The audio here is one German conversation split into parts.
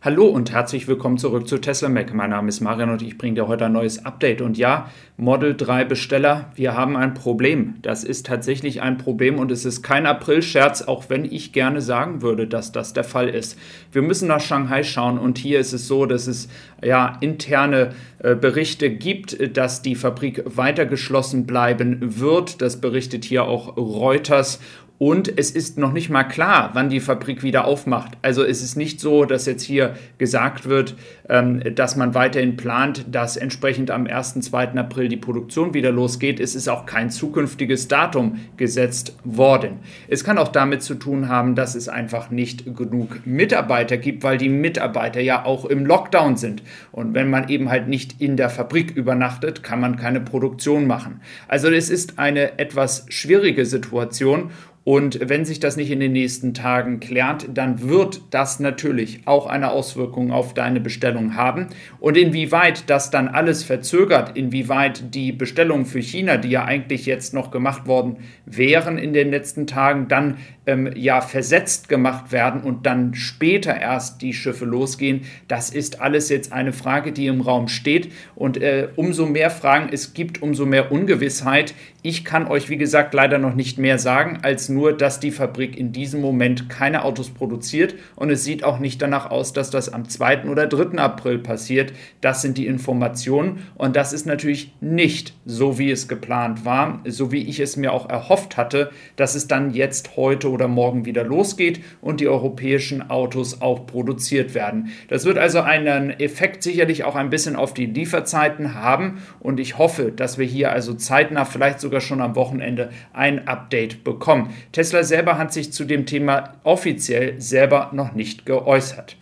Hallo und herzlich willkommen zurück zu Tesla Mac. Mein Name ist Marian und ich bringe dir heute ein neues Update. Und ja, Model 3 Besteller, wir haben ein Problem. Das ist tatsächlich ein Problem und es ist kein April-Scherz, auch wenn ich gerne sagen würde, dass das der Fall ist. Wir müssen nach Shanghai schauen und hier ist es so, dass es ja interne äh, Berichte gibt, dass die Fabrik weiter geschlossen bleiben wird. Das berichtet hier auch Reuters und es ist noch nicht mal klar, wann die Fabrik wieder aufmacht. Also es ist nicht so, dass jetzt hier gesagt wird, ähm, dass man weiterhin plant, dass entsprechend am 1. 2. April die Produktion wieder losgeht. Es ist auch kein zukünftiges Datum gesetzt worden. Es kann auch damit zu tun haben, dass es einfach nicht genug Mitarbeiter gibt, weil die Mitarbeiter ja auch im Lockdown sind. Und wenn man eben halt nicht in der Fabrik übernachtet, kann man keine Produktion machen. Also es ist eine etwas schwierige Situation und wenn sich das nicht in den nächsten Tagen klärt, dann wird das natürlich auch eine Auswirkung auf deine Bestellung haben. Und inwieweit das dann alles verzögert, inwieweit die Bestellungen für China, die ja eigentlich jetzt noch gemacht worden wären in den letzten Tagen, dann ähm, ja versetzt gemacht werden und dann später erst die Schiffe losgehen, das ist alles jetzt eine Frage, die im Raum steht. Und äh, umso mehr Fragen es gibt, umso mehr Ungewissheit. Ich kann euch, wie gesagt, leider noch nicht mehr sagen, als nur, dass die Fabrik in diesem Moment keine Autos produziert und es sieht auch nicht danach aus, dass das am 2. oder 3. April passiert. Das sind die Informationen und das ist natürlich nicht so, wie es geplant war, so wie ich es mir auch erhofft hatte, dass es dann jetzt heute oder morgen wieder losgeht und die europäischen Autos auch produziert werden. Das wird also einen Effekt sicherlich auch ein bisschen auf die Lieferzeiten haben und ich hoffe, dass wir hier also zeitnah, vielleicht sogar schon am Wochenende, ein Update bekommen. Tesla selber hat sich zu dem Thema offiziell selber noch nicht geäußert.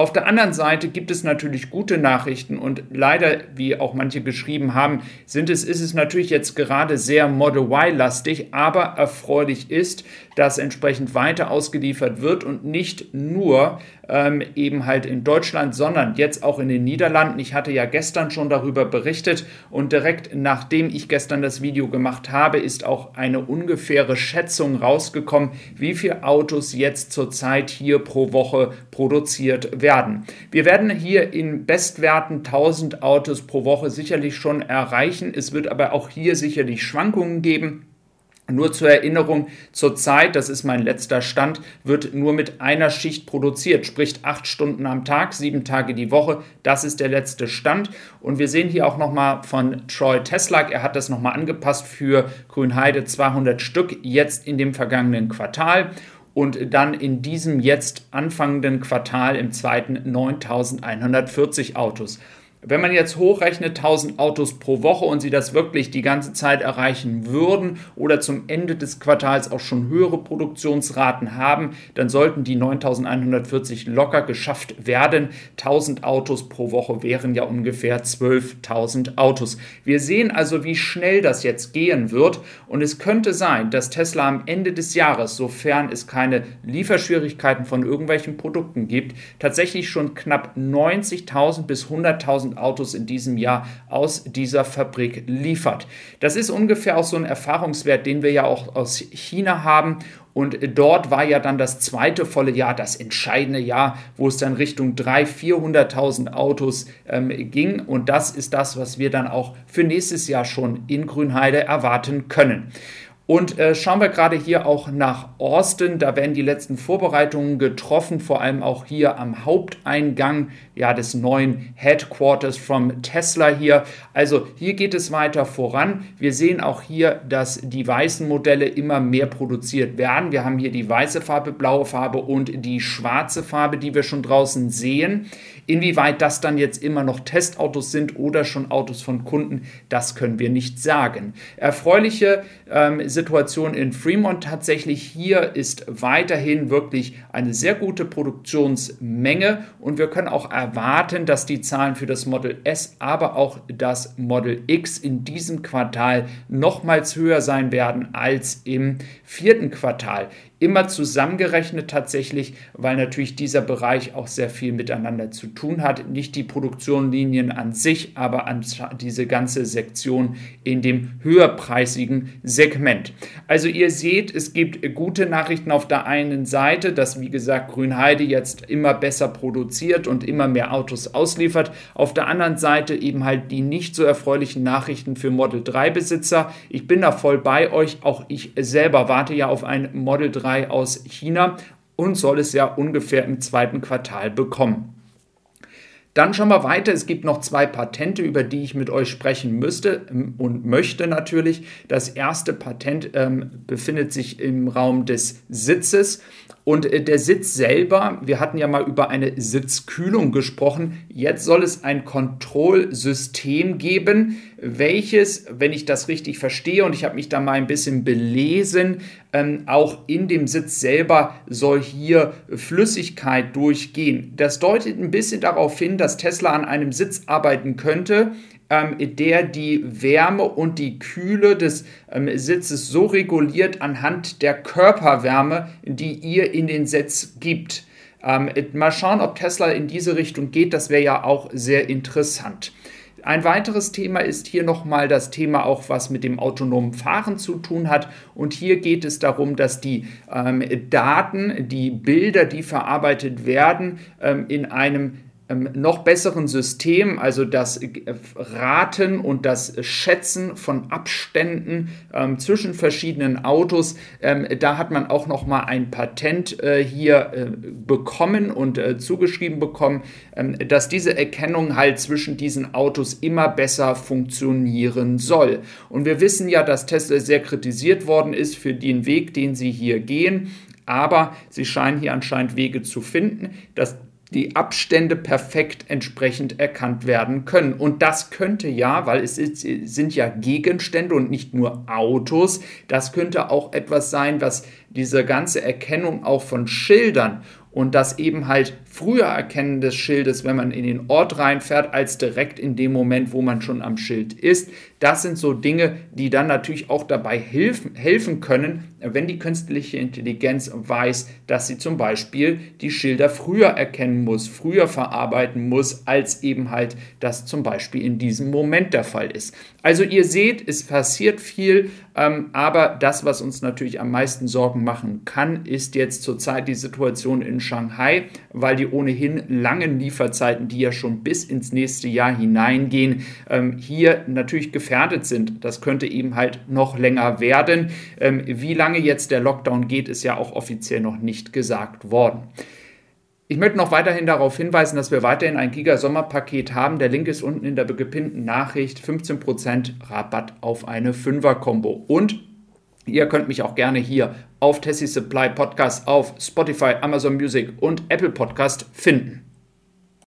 Auf der anderen Seite gibt es natürlich gute Nachrichten und leider, wie auch manche geschrieben haben, sind es, ist es natürlich jetzt gerade sehr Model Y-lastig, aber erfreulich ist, dass entsprechend weiter ausgeliefert wird und nicht nur ähm, eben halt in Deutschland, sondern jetzt auch in den Niederlanden. Ich hatte ja gestern schon darüber berichtet und direkt nachdem ich gestern das Video gemacht habe, ist auch eine ungefähre Schätzung rausgekommen, wie viele Autos jetzt zurzeit hier pro Woche produziert werden. Wir werden hier in Bestwerten 1000 Autos pro Woche sicherlich schon erreichen. Es wird aber auch hier sicherlich Schwankungen geben. Nur zur Erinnerung, zurzeit, das ist mein letzter Stand, wird nur mit einer Schicht produziert, sprich acht Stunden am Tag, sieben Tage die Woche. Das ist der letzte Stand. Und wir sehen hier auch nochmal von Troy Teslak, er hat das nochmal angepasst für Grünheide 200 Stück jetzt in dem vergangenen Quartal und dann in diesem jetzt anfangenden Quartal im zweiten 9140 Autos. Wenn man jetzt hochrechnet 1000 Autos pro Woche und sie das wirklich die ganze Zeit erreichen würden oder zum Ende des Quartals auch schon höhere Produktionsraten haben, dann sollten die 9140 locker geschafft werden. 1000 Autos pro Woche wären ja ungefähr 12.000 Autos. Wir sehen also, wie schnell das jetzt gehen wird und es könnte sein, dass Tesla am Ende des Jahres, sofern es keine Lieferschwierigkeiten von irgendwelchen Produkten gibt, tatsächlich schon knapp 90.000 bis 100.000 1000 Autos in diesem Jahr aus dieser Fabrik liefert. Das ist ungefähr auch so ein Erfahrungswert, den wir ja auch aus China haben. Und dort war ja dann das zweite volle Jahr, das entscheidende Jahr, wo es dann Richtung 300.000, 400.000 Autos ähm, ging. Und das ist das, was wir dann auch für nächstes Jahr schon in Grünheide erwarten können. Und äh, schauen wir gerade hier auch nach Austin. Da werden die letzten Vorbereitungen getroffen, vor allem auch hier am Haupteingang ja, des neuen Headquarters von Tesla hier. Also hier geht es weiter voran. Wir sehen auch hier, dass die weißen Modelle immer mehr produziert werden. Wir haben hier die weiße Farbe, blaue Farbe und die schwarze Farbe, die wir schon draußen sehen. Inwieweit das dann jetzt immer noch Testautos sind oder schon Autos von Kunden, das können wir nicht sagen. Erfreuliche ähm, Situation in Fremont tatsächlich hier ist weiterhin wirklich eine sehr gute Produktionsmenge und wir können auch erwarten, dass die Zahlen für das Model S, aber auch das Model X in diesem Quartal nochmals höher sein werden als im vierten Quartal. Immer zusammengerechnet tatsächlich, weil natürlich dieser Bereich auch sehr viel miteinander zu tun hat. Nicht die Produktionlinien an sich, aber an diese ganze Sektion in dem höherpreisigen Segment. Also ihr seht, es gibt gute Nachrichten auf der einen Seite, dass wie gesagt Grünheide jetzt immer besser produziert und immer mehr Autos ausliefert. Auf der anderen Seite eben halt die nicht so erfreulichen Nachrichten für Model 3 Besitzer. Ich bin da voll bei euch. Auch ich selber warte ja auf ein Model 3 aus China und soll es ja ungefähr im zweiten Quartal bekommen. Dann schauen wir weiter. Es gibt noch zwei Patente, über die ich mit euch sprechen müsste ähm, und möchte natürlich. Das erste Patent ähm, befindet sich im Raum des Sitzes. Und äh, der Sitz selber, wir hatten ja mal über eine Sitzkühlung gesprochen. Jetzt soll es ein Kontrollsystem geben, welches, wenn ich das richtig verstehe und ich habe mich da mal ein bisschen belesen, ähm, auch in dem Sitz selber soll hier Flüssigkeit durchgehen. Das deutet ein bisschen darauf hin, dass Tesla an einem Sitz arbeiten könnte, ähm, der die Wärme und die Kühle des ähm, Sitzes so reguliert anhand der Körperwärme, die ihr in den Sitz gibt. Ähm, mal schauen, ob Tesla in diese Richtung geht. Das wäre ja auch sehr interessant. Ein weiteres Thema ist hier nochmal das Thema auch, was mit dem autonomen Fahren zu tun hat. Und hier geht es darum, dass die ähm, Daten, die Bilder, die verarbeitet werden, ähm, in einem noch besseren System, also das Raten und das Schätzen von Abständen ähm, zwischen verschiedenen Autos. Ähm, da hat man auch noch mal ein Patent äh, hier äh, bekommen und äh, zugeschrieben bekommen, ähm, dass diese Erkennung halt zwischen diesen Autos immer besser funktionieren soll. Und wir wissen ja, dass Tesla sehr kritisiert worden ist für den Weg, den sie hier gehen. Aber sie scheinen hier anscheinend Wege zu finden, dass die Abstände perfekt entsprechend erkannt werden können. Und das könnte ja, weil es ist, sind ja Gegenstände und nicht nur Autos, das könnte auch etwas sein, was diese ganze Erkennung auch von Schildern und das eben halt früher Erkennen des Schildes, wenn man in den Ort reinfährt, als direkt in dem Moment, wo man schon am Schild ist. Das sind so Dinge, die dann natürlich auch dabei helfen, helfen können, wenn die künstliche Intelligenz weiß, dass sie zum Beispiel die Schilder früher erkennen muss, früher verarbeiten muss, als eben halt das zum Beispiel in diesem Moment der Fall ist. Also ihr seht, es passiert viel, ähm, aber das, was uns natürlich am meisten Sorgen machen kann, ist jetzt zurzeit die Situation in Shanghai, weil die ohnehin langen Lieferzeiten, die ja schon bis ins nächste Jahr hineingehen, ähm, hier natürlich gefährdet sind. Das könnte eben halt noch länger werden. Ähm, wie lange jetzt der Lockdown geht, ist ja auch offiziell noch nicht gesagt worden. Ich möchte noch weiterhin darauf hinweisen, dass wir weiterhin ein Giga-Sommerpaket haben. Der Link ist unten in der gepinnten Nachricht. 15% Rabatt auf eine 5er-Kombo. Und ihr könnt mich auch gerne hier auf Tessie Supply Podcast, auf Spotify, Amazon Music und Apple Podcast finden.